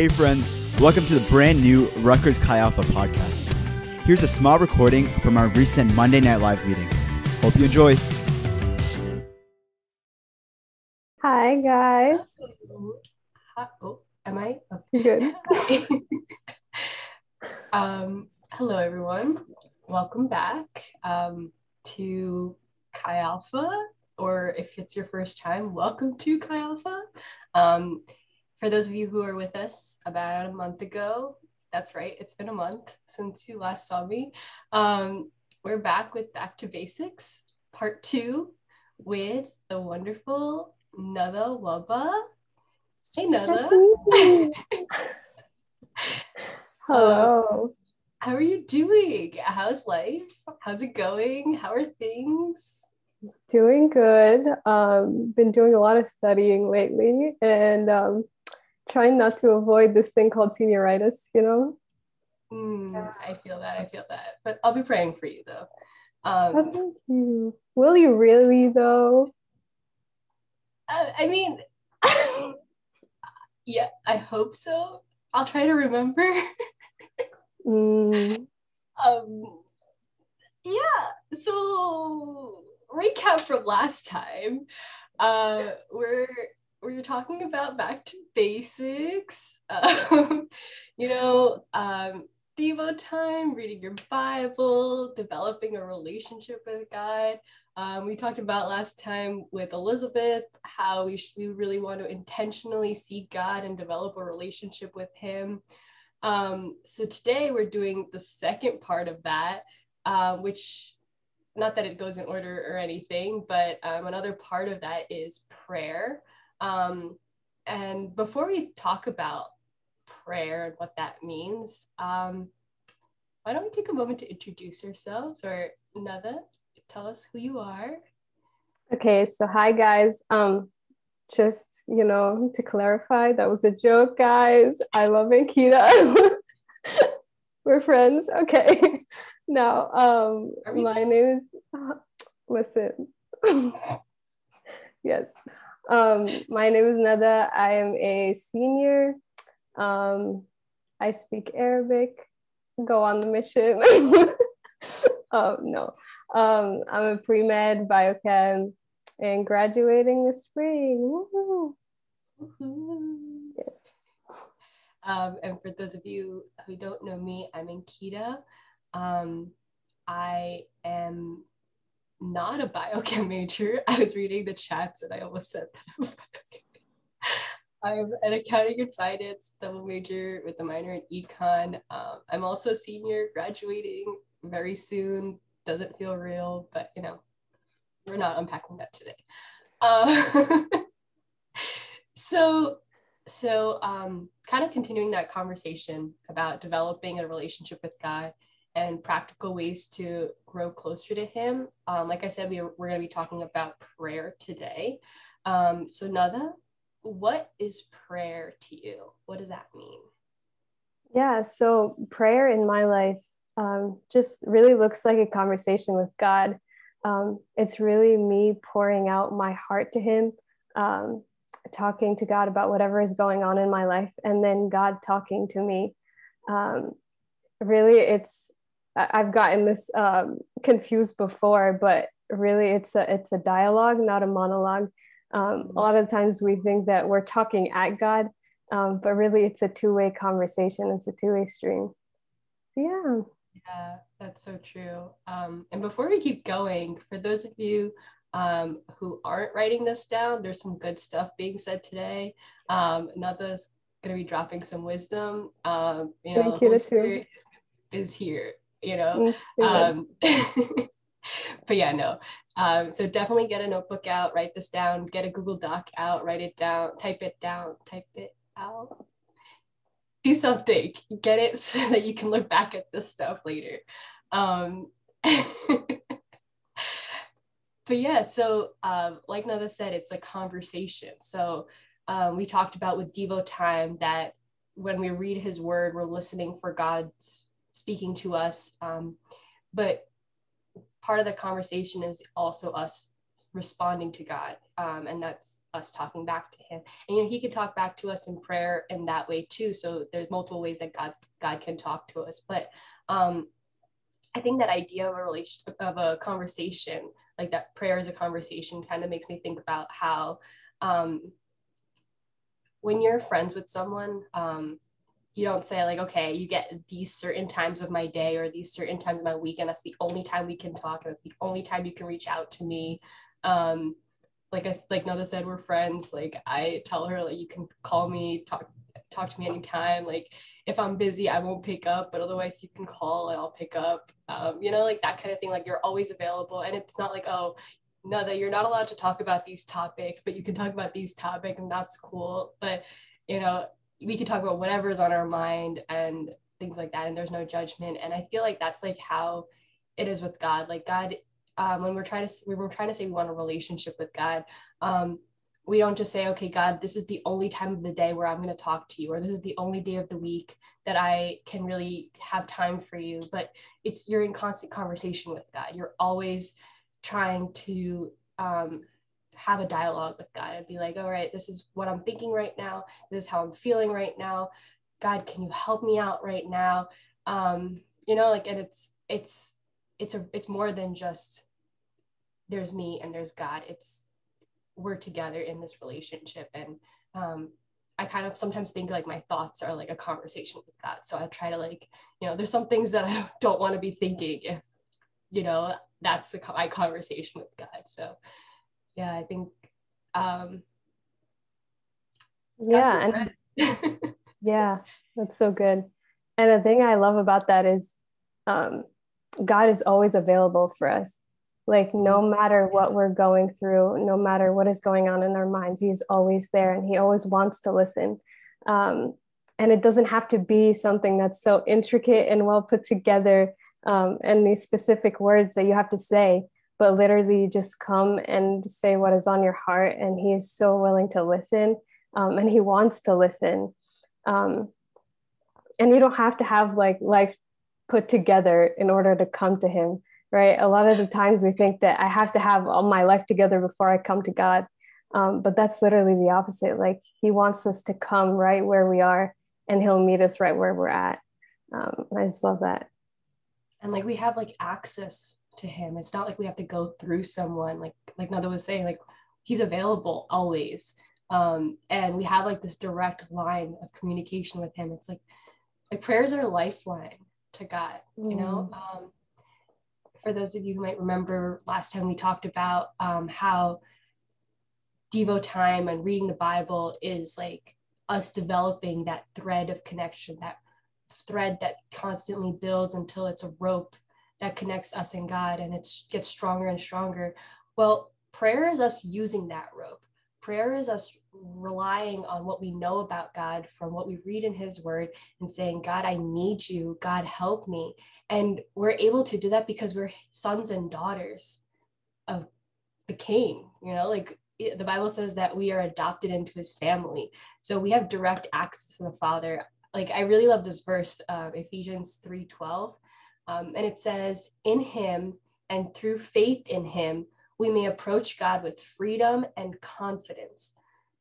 Hey, friends, welcome to the brand new Rutgers Chi Alpha podcast. Here's a small recording from our recent Monday Night Live meeting. Hope you enjoy. Hi, guys. Hi, oh, am I? Good. um, hello, everyone. Welcome back um, to Chi Alpha, or if it's your first time, welcome to Chi Alpha. Um, for those of you who are with us about a month ago, that's right, it's been a month since you last saw me. Um, we're back with Back to Basics, part two, with the wonderful Nada Waba. Hey, Nada. Hello. How are you doing? How's life? How's it going? How are things? Doing good. Um, been doing a lot of studying lately and um, trying not to avoid this thing called senioritis, you know? Mm, I feel that. I feel that. But I'll be praying for you though. Um, Oh, thank you. Will you really, though? uh, I mean, yeah, I hope so. I'll try to remember. Mm, um, yeah. So recap from last time. Uh, we're we were talking about back to basics. Um, you know, um, Devo time, reading your Bible, developing a relationship with God. Um, we talked about last time with Elizabeth how we, we really want to intentionally seek God and develop a relationship with Him. Um, so today we're doing the second part of that, uh, which not that it goes in order or anything, but um, another part of that is prayer. Um, and before we talk about prayer and what that means, um, why don't we take a moment to introduce ourselves or Nada, tell us who you are. okay, so hi, guys. Um, just, you know, to clarify, that was a joke, guys. I love Ankita. We're friends. Okay. Now, um, my name is, listen. yes. Um, my name is Nada. I am a senior. Um, I speak Arabic. Go on the mission. oh, no. Um, I'm a pre med biochem and graduating this spring. Yes. Um, and for those of you who don't know me, I'm Ankita. Um, I am not a biochem major. I was reading the chats and I almost said that. I'm an accounting and finance double major with a minor in econ. Um, I'm also a senior, graduating very soon. Doesn't feel real, but you know, we're not unpacking that today. Uh, so so um, kind of continuing that conversation about developing a relationship with god and practical ways to grow closer to him um, like i said we we're going to be talking about prayer today um, so nada what is prayer to you what does that mean Yeah, so prayer in my life um, just really looks like a conversation with God. Um, it's really me pouring out my heart to Him, um, talking to God about whatever is going on in my life, and then God talking to me. Um, really, it's I've gotten this um, confused before, but really, it's a it's a dialogue, not a monologue. Um, a lot of times we think that we're talking at God, um, but really it's a two-way conversation it's a two-way stream so yeah Yeah, that's so true. Um, and before we keep going, for those of you um, who aren't writing this down, there's some good stuff being said today. Um, Nada's going to be dropping some wisdom. Um, you know, Thank you, Holy. Spirit is, is here, you know. Mm, Um, but yeah, no. Um, so definitely get a notebook out, write this down, get a Google Doc out, write it down, type it down, type it out. Do something, get it so that you can look back at this stuff later. Um, but yeah, so um, like Nada said, it's a conversation. So um, we talked about with Devo time that when we read his word, we're listening for God's speaking to us. Um, but part of the conversation is also us responding to God. Um, and that's us talking back to him and you know he can talk back to us in prayer in that way too so there's multiple ways that god's god can talk to us but um i think that idea of a relation of a conversation like that prayer is a conversation kind of makes me think about how um when you're friends with someone um you don't say like okay you get these certain times of my day or these certain times of my week and that's the only time we can talk and that's the only time you can reach out to me um like I like Nada said, we're friends. Like I tell her like you can call me, talk talk to me anytime. Like if I'm busy, I won't pick up, but otherwise you can call and I'll pick up. Um, you know, like that kind of thing. Like you're always available. And it's not like, oh, no, that you're not allowed to talk about these topics, but you can talk about these topics and that's cool. But you know, we can talk about whatever's on our mind and things like that. And there's no judgment. And I feel like that's like how it is with God. Like God um, when we're trying to we're trying to say we want a relationship with God, um, we don't just say, okay, God, this is the only time of the day where I'm going to talk to you, or this is the only day of the week that I can really have time for you. But it's you're in constant conversation with God. You're always trying to um, have a dialogue with God and be like, all right, this is what I'm thinking right now. This is how I'm feeling right now. God, can you help me out right now? Um, you know, like, and it's it's it's a it's more than just there's me and there's God. It's we're together in this relationship. And um, I kind of sometimes think like my thoughts are like a conversation with God. So I try to like, you know, there's some things that I don't want to be thinking if, you know, that's a, my conversation with God. So yeah, I think. Um, yeah. And, yeah, that's so good. And the thing I love about that is um, God is always available for us. Like, no mm-hmm. matter what we're going through, no matter what is going on in our minds, He's always there and He always wants to listen. Um, and it doesn't have to be something that's so intricate and well put together um, and these specific words that you have to say, but literally just come and say what is on your heart. And He is so willing to listen um, and He wants to listen. Um, and you don't have to have like life put together in order to come to Him right? A lot of the times we think that I have to have all my life together before I come to God. Um, but that's literally the opposite. Like He wants us to come right where we are and He'll meet us right where we're at. Um, I just love that. And like we have like access to Him. It's not like we have to go through someone. Like like Nada was saying, like He's available always. Um, and we have like this direct line of communication with Him. It's like like prayers are a lifeline to God, you know. Mm. Um, for those of you who might remember last time we talked about um, how Devo time and reading the Bible is like us developing that thread of connection, that thread that constantly builds until it's a rope that connects us and God and it gets stronger and stronger. Well, prayer is us using that rope. Prayer is us relying on what we know about God from what we read in His Word and saying, God, I need you. God, help me. And we're able to do that because we're sons and daughters of the King. You know, like the Bible says that we are adopted into His family. So we have direct access to the Father. Like I really love this verse, uh, Ephesians three twelve, um, and it says, "In Him and through faith in Him." We may approach God with freedom and confidence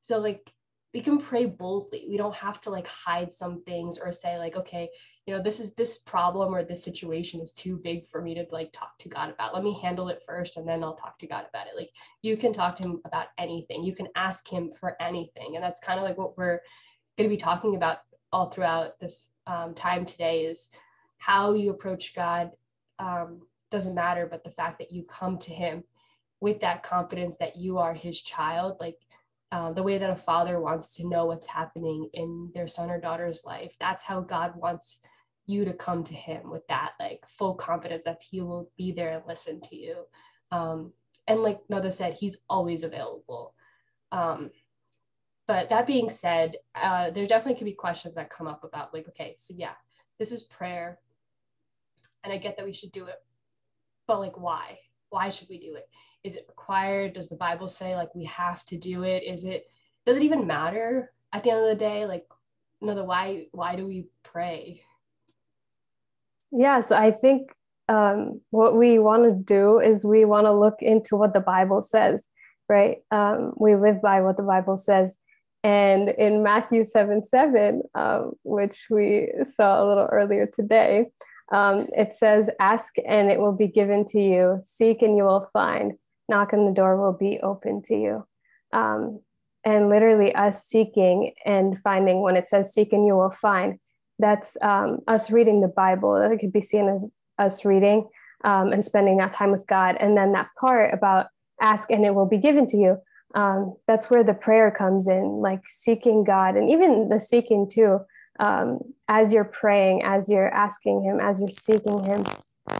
so like we can pray boldly. We don't have to like hide some things or say like, okay, you know, this is this problem or this situation is too big for me to like talk to God about. Let me handle it first and then I'll talk to God about it. Like you can talk to him about anything. You can ask him for anything. And that's kind of like what we're going to be talking about all throughout this um, time today is how you approach God um, doesn't matter, but the fact that you come to him with that confidence that you are his child, like uh, the way that a father wants to know what's happening in their son or daughter's life. That's how God wants you to come to Him with that like full confidence that He will be there and listen to you. Um, and like Nada said, He's always available. Um, but that being said, uh, there definitely could be questions that come up about like, okay, so yeah, this is prayer, and I get that we should do it, but like, why? Why should we do it? is it required does the bible say like we have to do it is it does it even matter at the end of the day like no the why why do we pray yeah so i think um, what we want to do is we want to look into what the bible says right? Um, we live by what the Bible says. And in Matthew 7 7, um, which we saw a little earlier today, um, it says, Ask and it will be given to you, seek and you will find, knock and the door will be open to you. Um, and literally, us seeking and finding, when it says seek and you will find, that's um, us reading the Bible. That could be seen as us reading um, and spending that time with God. And then that part about ask and it will be given to you. Um, that's where the prayer comes in, like seeking God and even the seeking too. Um, as you're praying, as you're asking Him, as you're seeking Him,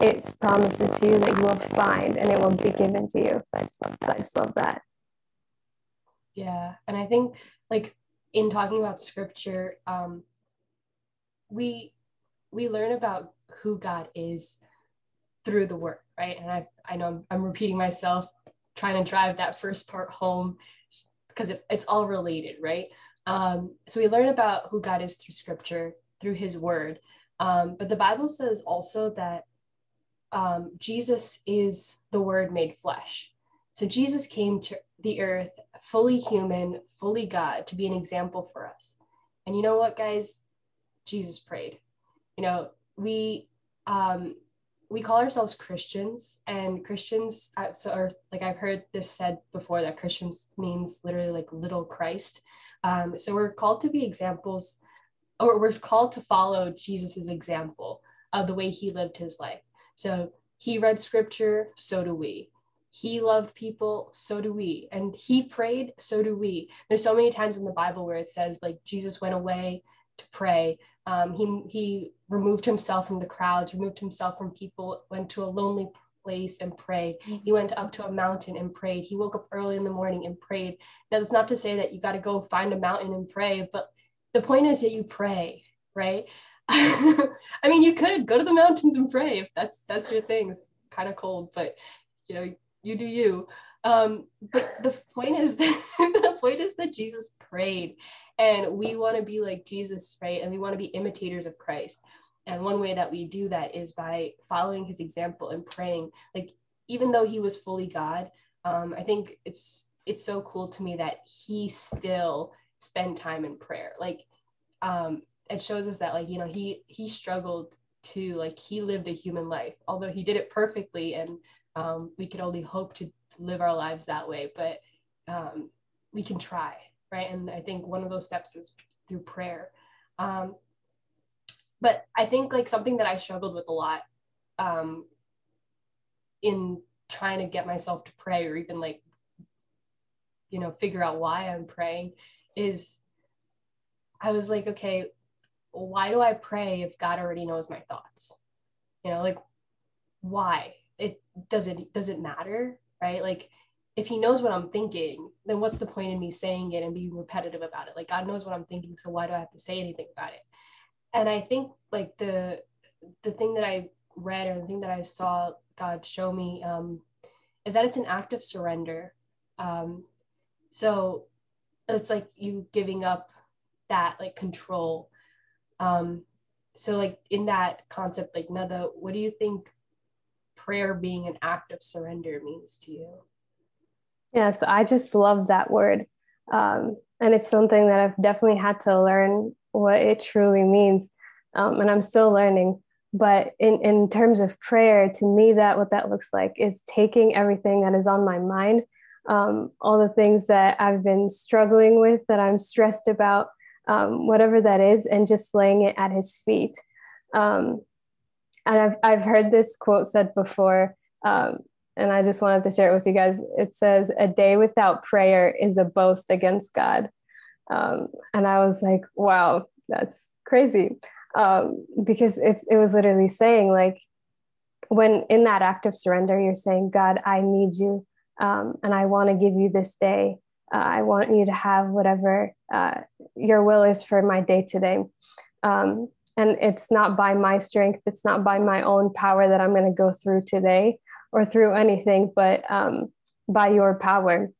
it promises to you that you will find and it will be given to you. I just love that. I just love that. Yeah. And I think, like, in talking about scripture, um, we we learn about who God is through the word, right? And I I know I'm, I'm repeating myself, trying to drive that first part home because it, it's all related, right? Um, so we learn about who God is through scripture, through his word. Um, but the Bible says also that um, Jesus is the word made flesh. So Jesus came to the earth fully human, fully God to be an example for us. And you know what, guys? Jesus prayed. You know, we um, we call ourselves Christians, and Christians, uh, so or like I've heard this said before that Christians means literally like little Christ. Um, so we're called to be examples, or we're called to follow Jesus's example of the way he lived his life. So he read scripture, so do we. He loved people, so do we. And he prayed, so do we. There's so many times in the Bible where it says like Jesus went away to pray. Um, he he removed himself from the crowds, removed himself from people, went to a lonely place and prayed. Mm-hmm. He went up to a mountain and prayed. He woke up early in the morning and prayed. Now, that's not to say that you got to go find a mountain and pray, but the point is that you pray, right? I mean, you could go to the mountains and pray if that's that's your thing. It's kind of cold, but you know, you do you. Um, but the point is that the point is that Jesus prayed, and we want to be like Jesus, right? And we want to be imitators of Christ. And one way that we do that is by following his example and praying. Like even though he was fully God, um, I think it's it's so cool to me that he still spent time in prayer. Like um, it shows us that like you know he he struggled to like he lived a human life, although he did it perfectly, and um, we could only hope to live our lives that way. But um, we can try, right? And I think one of those steps is through prayer. Um, but I think like something that I struggled with a lot um, in trying to get myself to pray or even like, you know, figure out why I'm praying is I was like, okay, why do I pray if God already knows my thoughts? You know, like why? It does it does it matter, right? Like if he knows what I'm thinking, then what's the point in me saying it and being repetitive about it? Like God knows what I'm thinking, so why do I have to say anything about it? And i think like the the thing that i read or the thing that i saw god show me um, is that it's an act of surrender. Um, so it's like you giving up that like control. Um, so like in that concept like nada what do you think prayer being an act of surrender means to you? Yeah so i just love that word. Um, and it's something that i've definitely had to learn what it truly means. Um, and I'm still learning. But in, in terms of prayer, to me, that what that looks like is taking everything that is on my mind, um, all the things that I've been struggling with, that I'm stressed about, um, whatever that is, and just laying it at his feet. Um, and I've, I've heard this quote said before, um, and I just wanted to share it with you guys. It says, A day without prayer is a boast against God. Um, and I was like, wow, that's crazy. Um, because it's, it was literally saying, like, when in that act of surrender, you're saying, God, I need you. Um, and I want to give you this day. Uh, I want you to have whatever uh, your will is for my day today. Um, and it's not by my strength, it's not by my own power that I'm going to go through today or through anything, but um, by your power.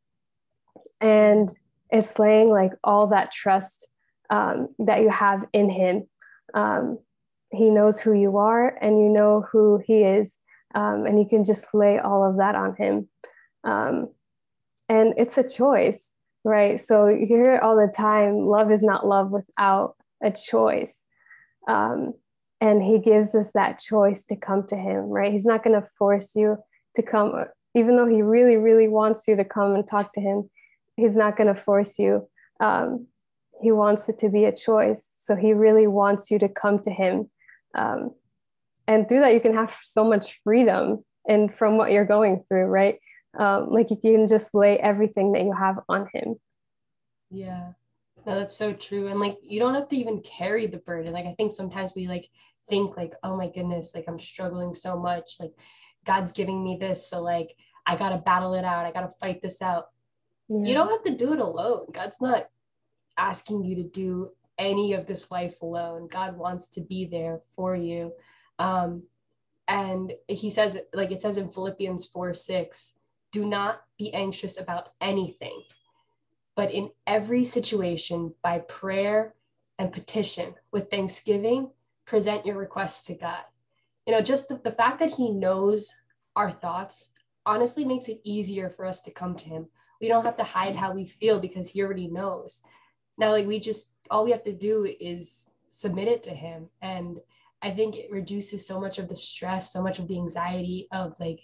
And it's laying like all that trust um, that you have in him um, he knows who you are and you know who he is um, and you can just lay all of that on him um, and it's a choice, right? So you hear it all the time love is not love without a choice. Um, and he gives us that choice to come to him, right? He's not going to force you to come, even though he really, really wants you to come and talk to him. He's not going to force you. Um, he wants it to be a choice. So he really wants you to come to him. Um, and through that, you can have so much freedom and from what you're going through, right? Um, like you can just lay everything that you have on him. Yeah. No, that's so true. And like you don't have to even carry the burden. Like I think sometimes we like think like, oh my goodness, like I'm struggling so much. Like God's giving me this. So like I gotta battle it out. I gotta fight this out. Yeah. You don't have to do it alone. God's not asking you to do any of this life alone. God wants to be there for you. Um, and he says, like it says in Philippians 4 6, do not be anxious about anything, but in every situation, by prayer and petition with thanksgiving, present your requests to God. You know, just the, the fact that he knows our thoughts honestly makes it easier for us to come to him. We don't have to hide how we feel because he already knows. Now, like we just, all we have to do is submit it to him. And I think it reduces so much of the stress, so much of the anxiety of like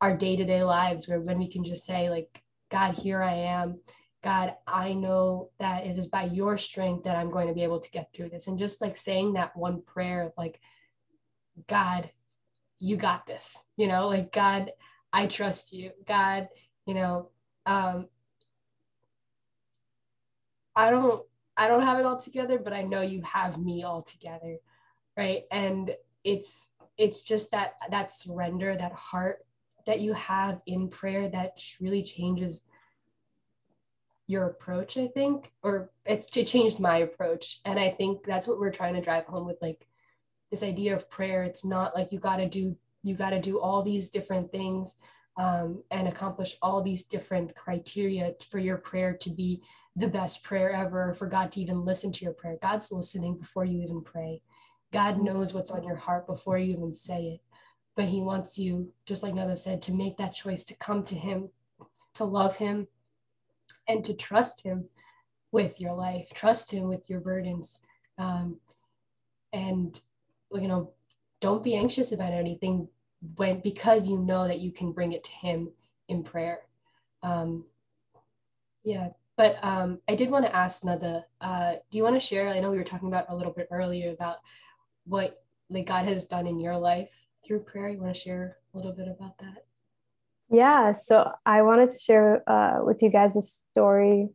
our day to day lives, where when we can just say, like, God, here I am. God, I know that it is by your strength that I'm going to be able to get through this. And just like saying that one prayer, like, God, you got this, you know, like, God, I trust you. God, you know, um, I don't, I don't have it all together, but I know you have me all together right? And it's it's just that that surrender that heart that you have in prayer that really changes your approach i think or it's it changed my approach. And i think that's what we're trying to drive home with like this idea of prayer. It's not like you got to do you got to do all these different things um, and accomplish all these different criteria for your prayer to be the best prayer ever for god to even listen to your prayer god's listening before you even pray God knows what's on your heart before you even say it. But He wants you, just like Nada said, to make that choice to come to Him, to love Him, and to trust Him with your life, trust Him with your burdens. Um, and, you know, don't be anxious about anything when because you know that you can bring it to Him in prayer. Um, yeah, but um, I did want to ask Nada, uh, do you want to share? I know we were talking about a little bit earlier about what like God has done in your life through prayer. You want to share a little bit about that? Yeah, so I wanted to share uh, with you guys a story,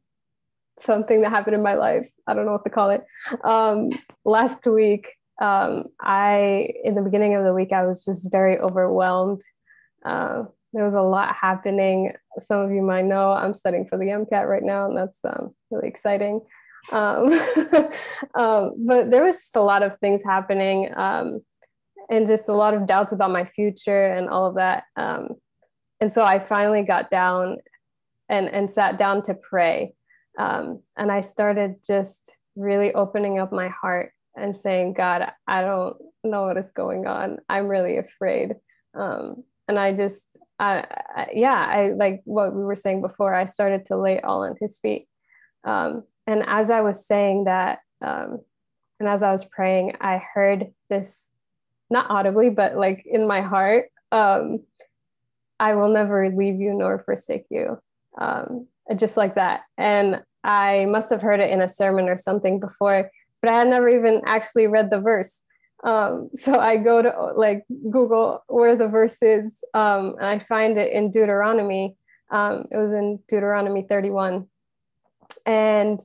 something that happened in my life. I don't know what to call it. Um, last week, um, I in the beginning of the week, I was just very overwhelmed. Uh, there was a lot happening. Some of you might know I'm studying for the MCAT right now, and that's um, really exciting. Um, um, but there was just a lot of things happening um, and just a lot of doubts about my future and all of that. Um, and so I finally got down and, and sat down to pray. Um, and I started just really opening up my heart and saying, God, I don't know what is going on. I'm really afraid. Um, and I just, I, I, yeah, I like what we were saying before, I started to lay all on his feet. Um, and as I was saying that, um, and as I was praying, I heard this, not audibly, but like in my heart, um, I will never leave you nor forsake you. Um, just like that. And I must have heard it in a sermon or something before, but I had never even actually read the verse. Um, so I go to like Google where the verse is, um, and I find it in Deuteronomy. Um, it was in Deuteronomy 31. And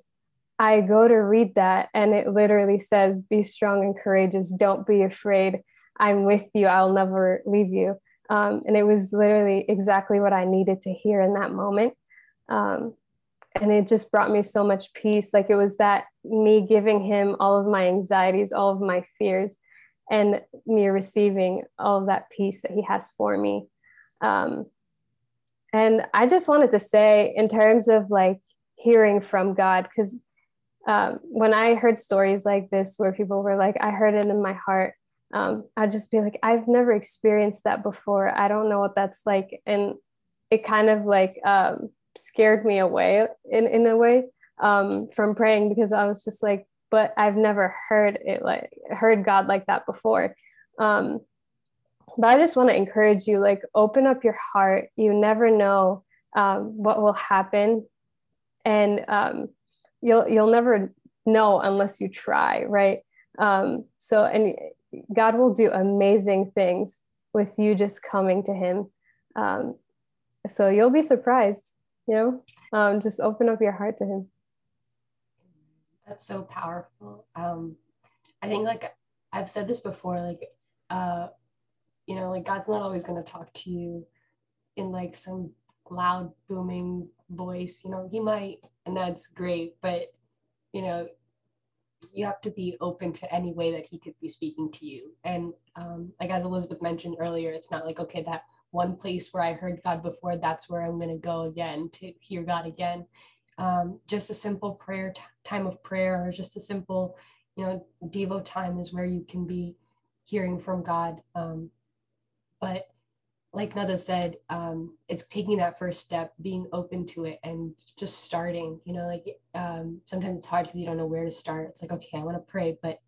I go to read that and it literally says, Be strong and courageous. Don't be afraid. I'm with you. I'll never leave you. Um, and it was literally exactly what I needed to hear in that moment. Um, and it just brought me so much peace. Like it was that me giving him all of my anxieties, all of my fears, and me receiving all of that peace that he has for me. Um, and I just wanted to say, in terms of like hearing from God, because um, when I heard stories like this where people were like, I heard it in my heart, um, I'd just be like, I've never experienced that before. I don't know what that's like. And it kind of like um, scared me away in, in a way um, from praying because I was just like, but I've never heard it like heard God like that before. Um, but I just want to encourage you, like, open up your heart. You never know um, what will happen, and um, you'll you'll never know unless you try, right? Um, so, and God will do amazing things with you just coming to Him. Um, so you'll be surprised, you know. Um, just open up your heart to Him. That's so powerful. Um, I think like I've said this before, like uh, you know, like God's not always going to talk to you in like some loud booming voice. You know, He might, and that's great, but you know, you have to be open to any way that He could be speaking to you. And um, like as Elizabeth mentioned earlier, it's not like okay that one place where I heard God before, that's where I'm going to go again to hear God again. Um, just a simple prayer t- time of prayer or just a simple you know devo time is where you can be hearing from god. Um, but like nada said um, it's taking that first step being open to it and just starting you know like um, sometimes it's hard because you don't know where to start. It's like okay i want to pray but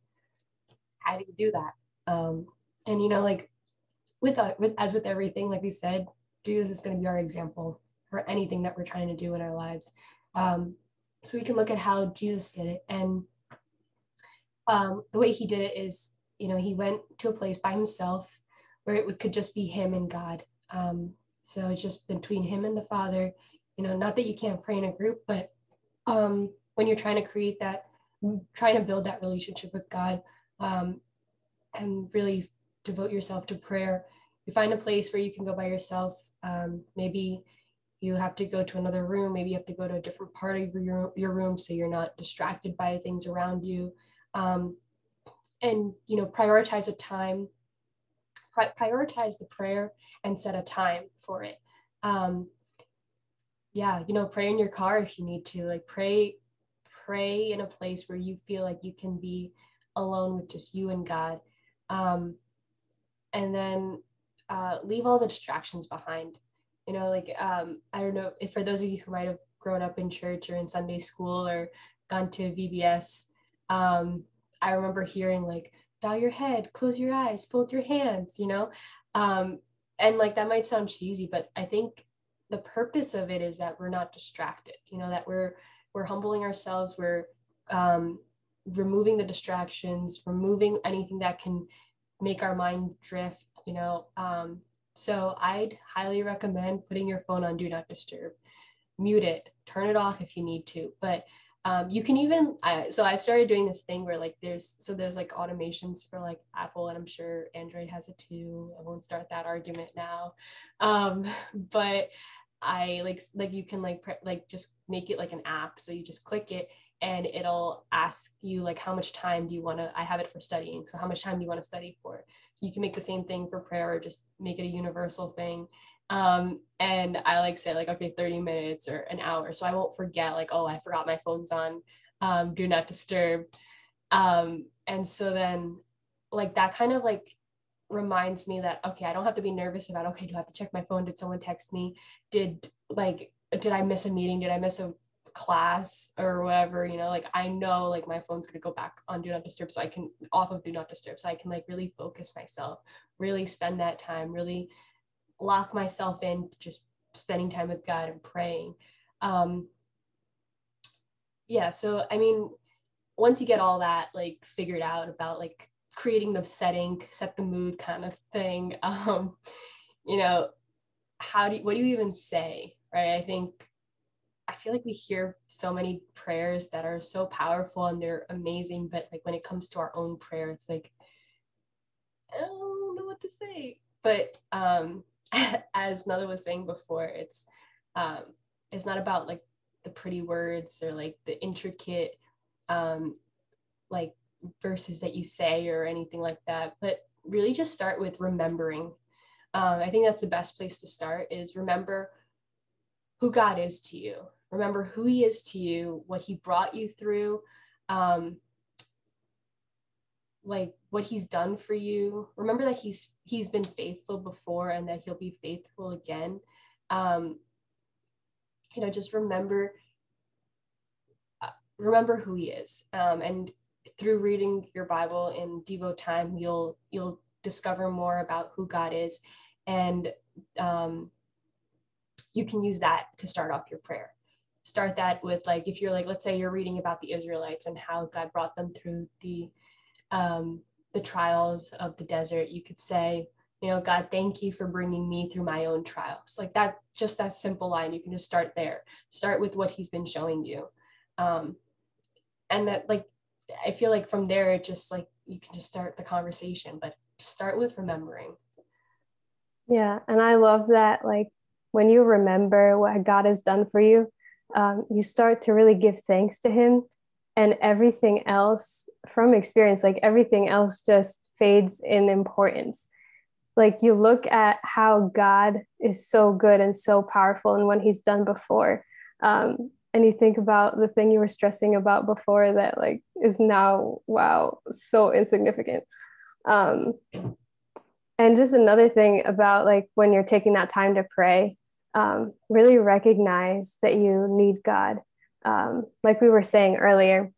how do you do that. Um, and you know like with, uh, with as with everything like we said jesus is going to be our example for anything that we're trying to do in our lives um, so we can look at how Jesus did it. And um, the way he did it is, you know, he went to a place by himself where it would, could just be him and God. Um, so it's just between him and the Father, you know, not that you can't pray in a group, but um, when you're trying to create that, trying to build that relationship with God um, and really devote yourself to prayer, you find a place where you can go by yourself. Um, maybe you have to go to another room. Maybe you have to go to a different part of your, your room so you're not distracted by things around you. Um, and you know prioritize a time pri- prioritize the prayer and set a time for it. Um, yeah you know pray in your car if you need to. Like pray pray in a place where you feel like you can be alone with just you and god. Um, and then uh, leave all the distractions behind. You know like um i don't know if for those of you who might have grown up in church or in sunday school or gone to vbs um i remember hearing like bow your head close your eyes fold your hands you know? Um and like that might sound cheesy but i think the purpose of it is that we're not distracted you know that we're we're humbling ourselves we're um removing the distractions removing anything that can make our mind drift you know um so I'd highly recommend putting your phone on do not disturb, mute it, turn it off if you need to. But um, you can even so I've started doing this thing where like there's so there's like automations for like Apple and I'm sure Android has it too. I won't start that argument now, um, but I like like you can like pre- like just make it like an app. So you just click it and it'll ask you like how much time do you want to i have it for studying so how much time do you want to study for? So you can make the same thing for prayer or just make it a universal thing. Um, and i like say like okay 30 minutes or an hour so i won't forget like oh i forgot my phone's on um, do not disturb. Um, and so then like that kind of like reminds me that okay i don't have to be nervous about okay do i have to check my phone? Did someone text me? Did like did i miss a meeting? Did i miss a class or whatever, you know, like I know like my phone's gonna go back on do not disturb so I can off of do not disturb so I can like really focus myself, really spend that time, really lock myself in just spending time with God and praying. Um yeah, so I mean once you get all that like figured out about like creating the setting, set the mood kind of thing, um, you know, how do you, what do you even say, right? I think I feel like we hear so many prayers that are so powerful and they're amazing, but like when it comes to our own prayer, it's like I don't know what to say. But um, as Nada was saying before, it's um, it's not about like the pretty words or like the intricate um, like verses that you say or anything like that, but really just start with remembering. Um, I think that's the best place to start is remember who God is to you. Remember who He is to you, what He brought you through, um, like what He's done for you. Remember that He's He's been faithful before and that He'll be faithful again. Um, you know just remember uh, remember who he is um, and through reading your bible in devo time you'll you'll discover more about who god is and um, you can use that to start off your prayer start that with like if you're like let's say you're reading about the israelites and how god brought them through the um, the trials of the desert you could say you know god thank you for bringing me through my own trials. Like that just that simple line you can just start there. Start with what he's been showing you. Um, and that like i feel like from there it just like you can just start the conversation but start with remembering. Yeah and i love that like when you remember what god has done for you um, you start to really give thanks to him and everything else from experience like everything else just fades in importance. Like you look at how god is so good and so powerful and what he's done before um, and you think about the thing you were stressing about before that like is now wow so insignificant. Um, and just another thing about like when you're taking that time to pray um, really recognize that you need God. Um, like we were saying earlier,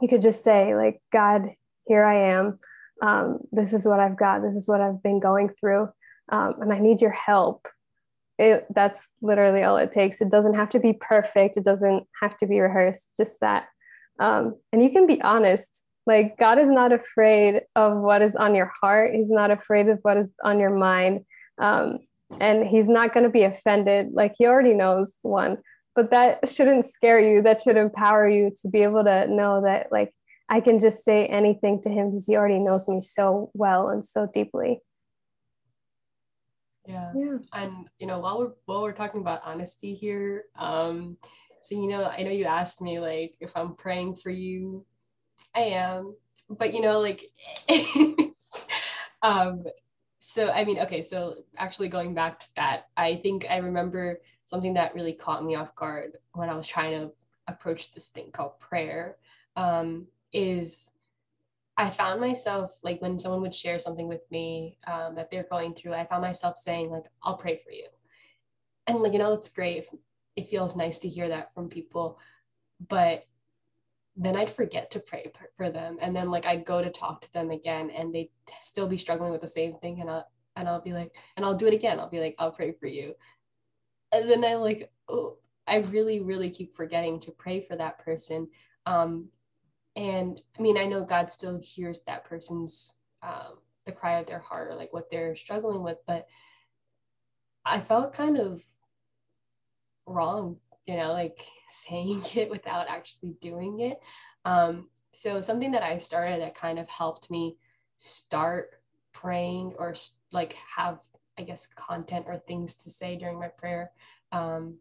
you could just say, like, God, here I am. Um, this is what I've got. This is what I've been going through. Um, and I need your help. It, that's literally all it takes. It doesn't have to be perfect, it doesn't have to be rehearsed, just that. Um, and you can be honest. Like, God is not afraid of what is on your heart, He's not afraid of what is on your mind. Um, and he's not going to be offended like he already knows one. But that shouldn't scare you that should empower you to be able to know that like i can just say anything to him because he already knows me so well and so deeply. Yeah. yeah. And you know while we're while we're talking about honesty here um so you know i know you asked me like if i'm praying for you. I am. But you know like um so i mean okay so actually going back to that i think i remember something that really caught me off guard when i was trying to approach this thing called prayer um, is i found myself like when someone would share something with me um, that they're going through i found myself saying like i'll pray for you. And like you know it's great it feels nice to hear that from people but then I'd forget to pray for them. And then like I'd go to talk to them again and they'd still be struggling with the same thing. And I'll, and I'll be like, and I'll do it again. I'll be like, I'll pray for you. And then I like, oh, I really, really keep forgetting to pray for that person. Um, and I mean, I know God still hears that person's, um, the cry of their heart or like what they're struggling with, but I felt kind of wrong you know, like saying it without actually doing it. Um, so something that I started that kind of helped me start praying or like have, I guess, content or things to say during my prayer um,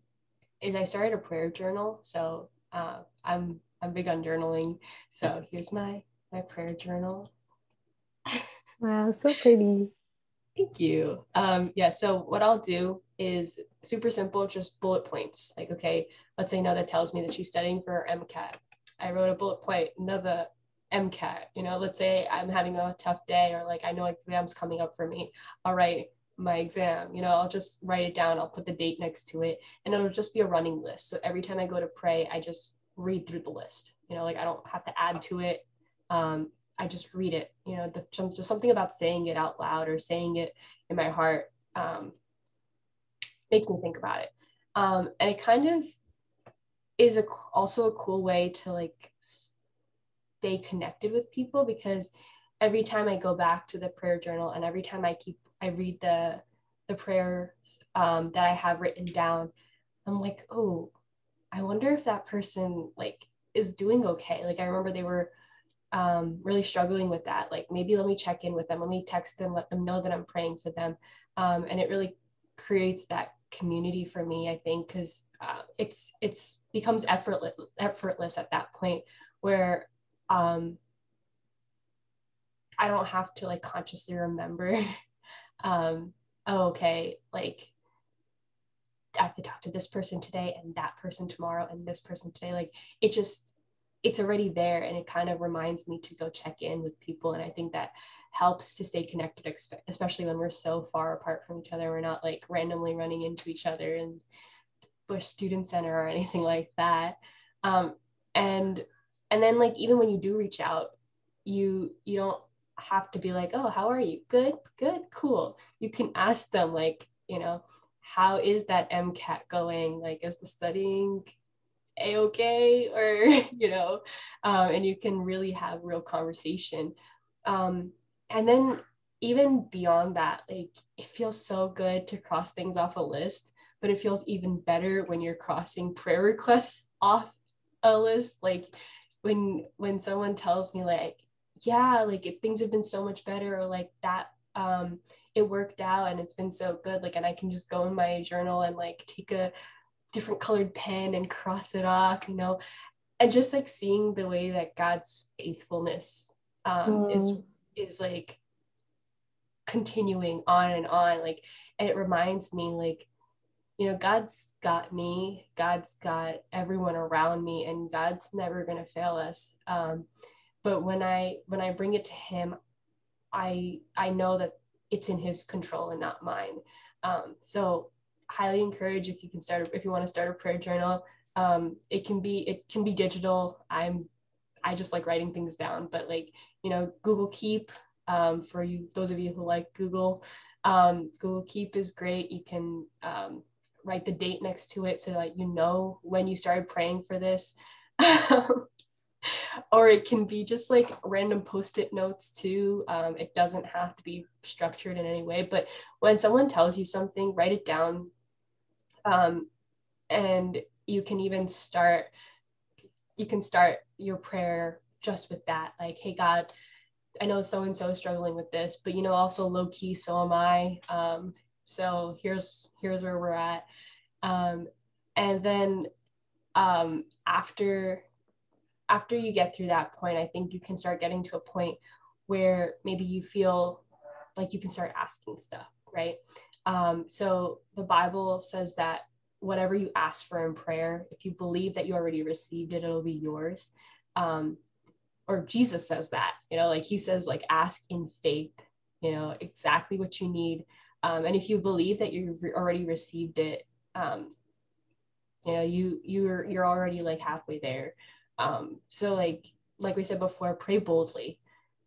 is I started a prayer journal. So uh, I'm I'm big on journaling. So here's my my prayer journal. wow, so pretty. Thank you. Um, yeah, so what I'll do is super simple, just bullet points. Like, okay, let's say Nada tells me that she's studying for MCAT. I wrote a bullet point, Nada MCAT. You know, let's say I'm having a tough day or like I know exams coming up for me. I'll write my exam. You know, I'll just write it down. I'll put the date next to it and it'll just be a running list. So every time I go to pray, I just read through the list. You know, like I don't have to add to it. Um, I just read it. You know, the, just something about saying it out loud or saying it in my heart um, makes me think about it. Um, and it kind of is a, also a cool way to like stay connected with people because every time I go back to the prayer journal and every time I keep I read the the prayers um, that I have written down, I'm like, oh, I wonder if that person like is doing okay. Like I remember they were um, really struggling with that. Like maybe let me check in with them, let me text them, let them know that I'm praying for them, um, and it really creates that community for me. I think because uh, it's it's becomes effortless effortless at that point where um, I don't have to like consciously remember. um, oh, okay, like I have to talk to this person today and that person tomorrow and this person today. Like it just it's already there and it kind of reminds me to go check in with people and i think that helps to stay connected especially when we're so far apart from each other we're not like randomly running into each other and Busch Student Center or anything like that. Um, and and then like even when you do reach out, you you don't have to be like, oh, how are you? Good, good, cool. You can ask them like, you know, how is that MCAT going? Like, is the studying a okay? Or you know, um, and you can really have real conversation. Um, and then even beyond that, like it feels so good to cross things off a list, but it feels even better when you're crossing prayer requests off a list. Like when when someone tells me like, yeah, like it, things have been so much better, or like that um it worked out and it's been so good. Like and I can just go in my journal and like take a different colored pen and cross it off, you know, and just like seeing the way that God's faithfulness um, mm. is is like continuing on and on like and it reminds me like you know god's got me god's got everyone around me and god's never going to fail us. Um, but when i when i bring it to him i i know that it's in his control and not mine. Um, so highly encourage if you can start if you want to start a prayer journal. Um, it can be it can be digital. I'm i just like writing things down but like you know google keep um, for you those of you who like google um, google keep is great. You can um, write the date next to it so that you know when you started praying for this. Or it can be just like random post-it notes too. Um, it doesn't have to be structured in any way but when someone tells you something write it down. Um, and you can even start you can start your prayer just with that like hey god I know so and so is struggling with this, but you know, also low key, so am I. Um, so here's here's where we're at. Um, and then um, after after you get through that point, I think you can start getting to a point where maybe you feel like you can start asking stuff, right? Um, so the Bible says that whatever you ask for in prayer, if you believe that you already received it, it'll be yours. Um, or Jesus says that, you know, like he says, like ask in faith, you know, exactly what you need. Um, and if you believe that you've already received it, um, you know, you you're you're already like halfway there. Um, so like like we said before, pray boldly.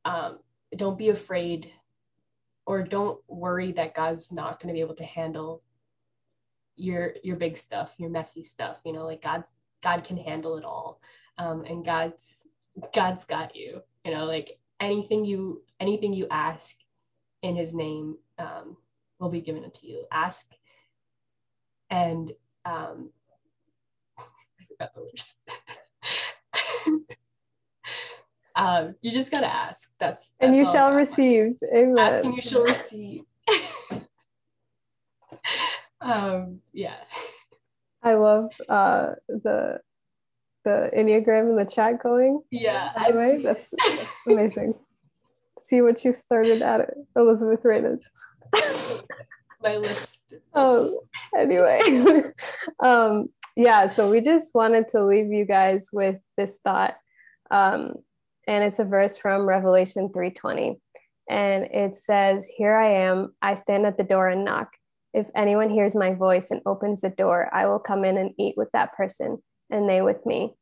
Um, don't be afraid or don't worry that God's not going to be able to handle your your big stuff, your messy stuff. You know, like God's God can handle it all. Um, and God's God's got you. You know, like anything you anything you ask in His name um, will be given to you. Ask, and um, I forgot the words. um, you just gotta ask. That's, that's and you shall receive. Amen. Ask and you shall receive. Um, yeah. I love uh, the the Enneagram in the chat going. Yeah. Anyway, that's, that's amazing. See what you started at it, Elizabeth Reyes. My list. Oh, anyway. um, yeah, so we just wanted to leave you guys with this thought. Um, and it's a verse from Revelation 3:20. And it says, Here I am, I stand at the door and knock. If anyone hears my voice and opens the door, I will come in and eat with that person and they with me.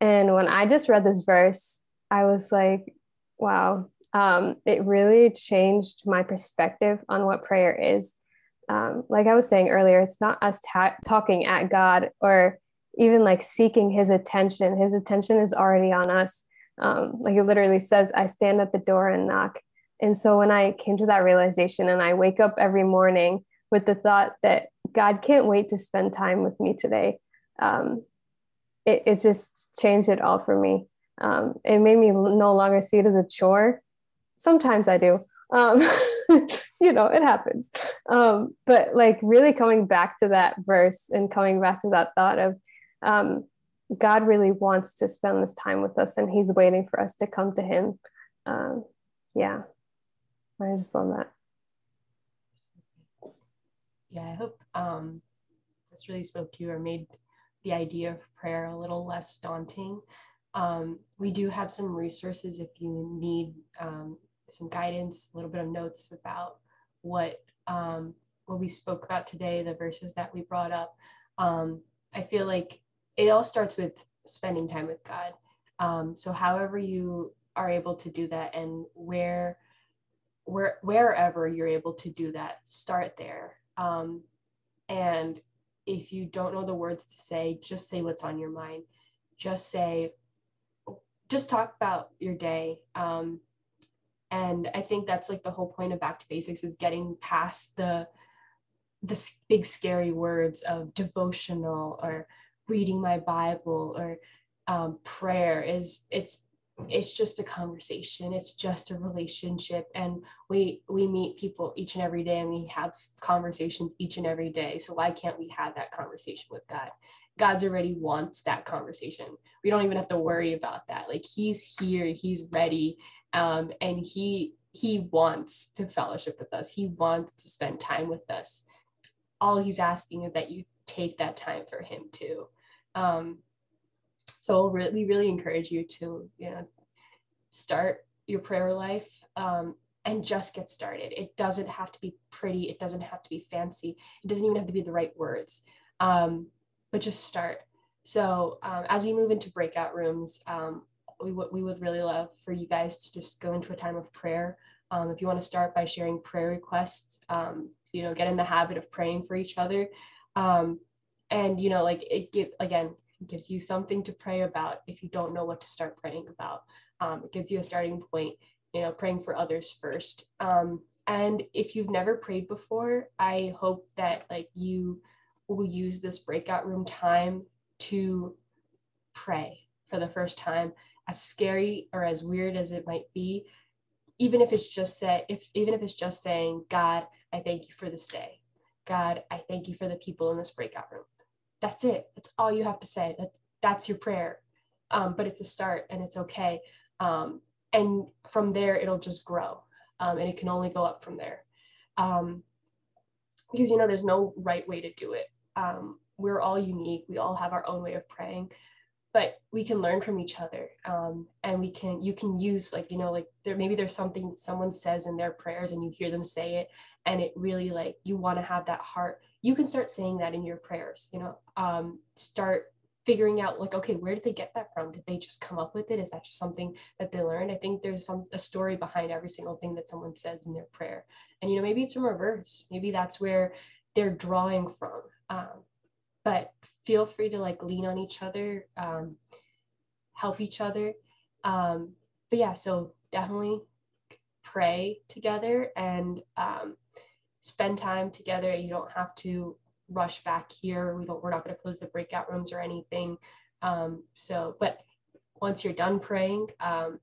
And when I just read this verse, I was like, wow, um, it really changed my perspective on what prayer is. Um, like I was saying earlier, it's not us ta- talking at God or even like seeking his attention. His attention is already on us. Um, like it literally says, I stand at the door and knock. And so when I came to that realization and I wake up every morning with the thought that God can't wait to spend time with me today, um, it, it just changed it all for me. Um, it made me no longer see it as a chore. Sometimes I do. Um, you know, it happens. Um, but like really coming back to that verse and coming back to that thought of um, God really wants to spend this time with us and he's waiting for us to come to him. Um, yeah, I just love that. Yeah, I hope um, this really spoke to you or made the idea of prayer a little less daunting. Um, we do have some resources if you need um, some guidance, a little bit of notes about what um, what we spoke about today, the verses that we brought up. Um, I feel like it all starts with spending time with God. Um, so however you are able to do that and where where wherever you're able to do that, start there. Um, and if you don't know the words to say, just say what's on your mind. Just say, just talk about your day. Um, and I think that's like the whole point of back to basics is getting past the the big scary words of devotional or reading my Bible or um, prayer is it's it's just a conversation it's just a relationship and we we meet people each and every day and we have conversations each and every day so why can't we have that conversation with god? God's already wants that conversation. We don't even have to worry about that like he's here he's ready um, and he he wants to fellowship with us he wants to spend time with us. All he's asking is that you take that time for him too. Um, so we really encourage you to you know start your prayer life um, and just get started. It doesn't have to be pretty. It doesn't have to be fancy. It doesn't even have to be the right words. Um, but just start. So um, as we move into breakout rooms um, we, w- we would really love for you guys to just go into a time of prayer. Um, if you want to start by sharing prayer requests um, you know get in the habit of praying for each other. And you know like it give again gives you something to pray about if you don't know what to start praying about. Um, it gives you a starting point you know praying for others first. Um, and if you've never prayed before i hope that like you will use this breakout room time to pray for the first time as scary or as weird as it might be even if it's just say if even if it's just saying god i thank you for this day. God i thank you for the people in this breakout room that's it. That's all you have to say. That that's your prayer. Um, but it's a start and it's okay. Um, and from there it'll just grow. Um, and it can only go up from there. Um, because you know there's no right way to do it. Um, we're all unique. We all have our own way of praying but we can learn from each other. Um, and we can you can use like you know like there maybe there's something someone says in their prayers and you hear them say it and it really like you want to have that heart you can start saying that in your prayers you know um, start figuring out like okay where did they get that from? Did they just come up with it? Is that just something that they learned? I think there's some a story behind every single thing that someone says in their prayer. And you know maybe it's from a verse. Maybe that's where they're drawing from. Um, but feel free to like lean on each other um, help each other. Um, but yeah so definitely pray together and um, spend time together you don't have to rush back here. We don't, we're not going to close the breakout rooms or anything. Um, so, but once you're done praying, um,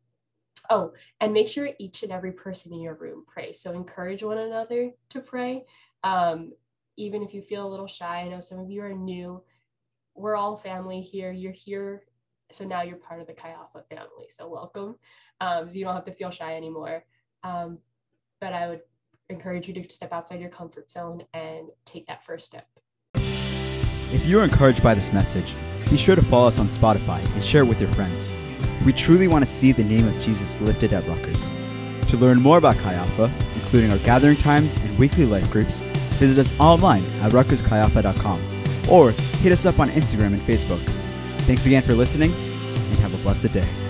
oh, and make sure each and every person in your room prays. So encourage one another to pray. Um, even if you feel a little shy, I know some of you are new. We're all family here. You're here. So now you're part of the Chi Alpha family. So welcome. Um, so you don't have to feel shy anymore. Um, but I would encourage you to step outside your comfort zone and take that first step. If you are encouraged by this message, be sure to follow us on Spotify and share it with your friends. We truly want to see the name of Jesus lifted at Rutgers. To learn more about Chi Alpha, including our gathering times and weekly life groups, visit us online at rutgerschialpha.com or hit us up on Instagram and Facebook. Thanks again for listening and have a blessed day.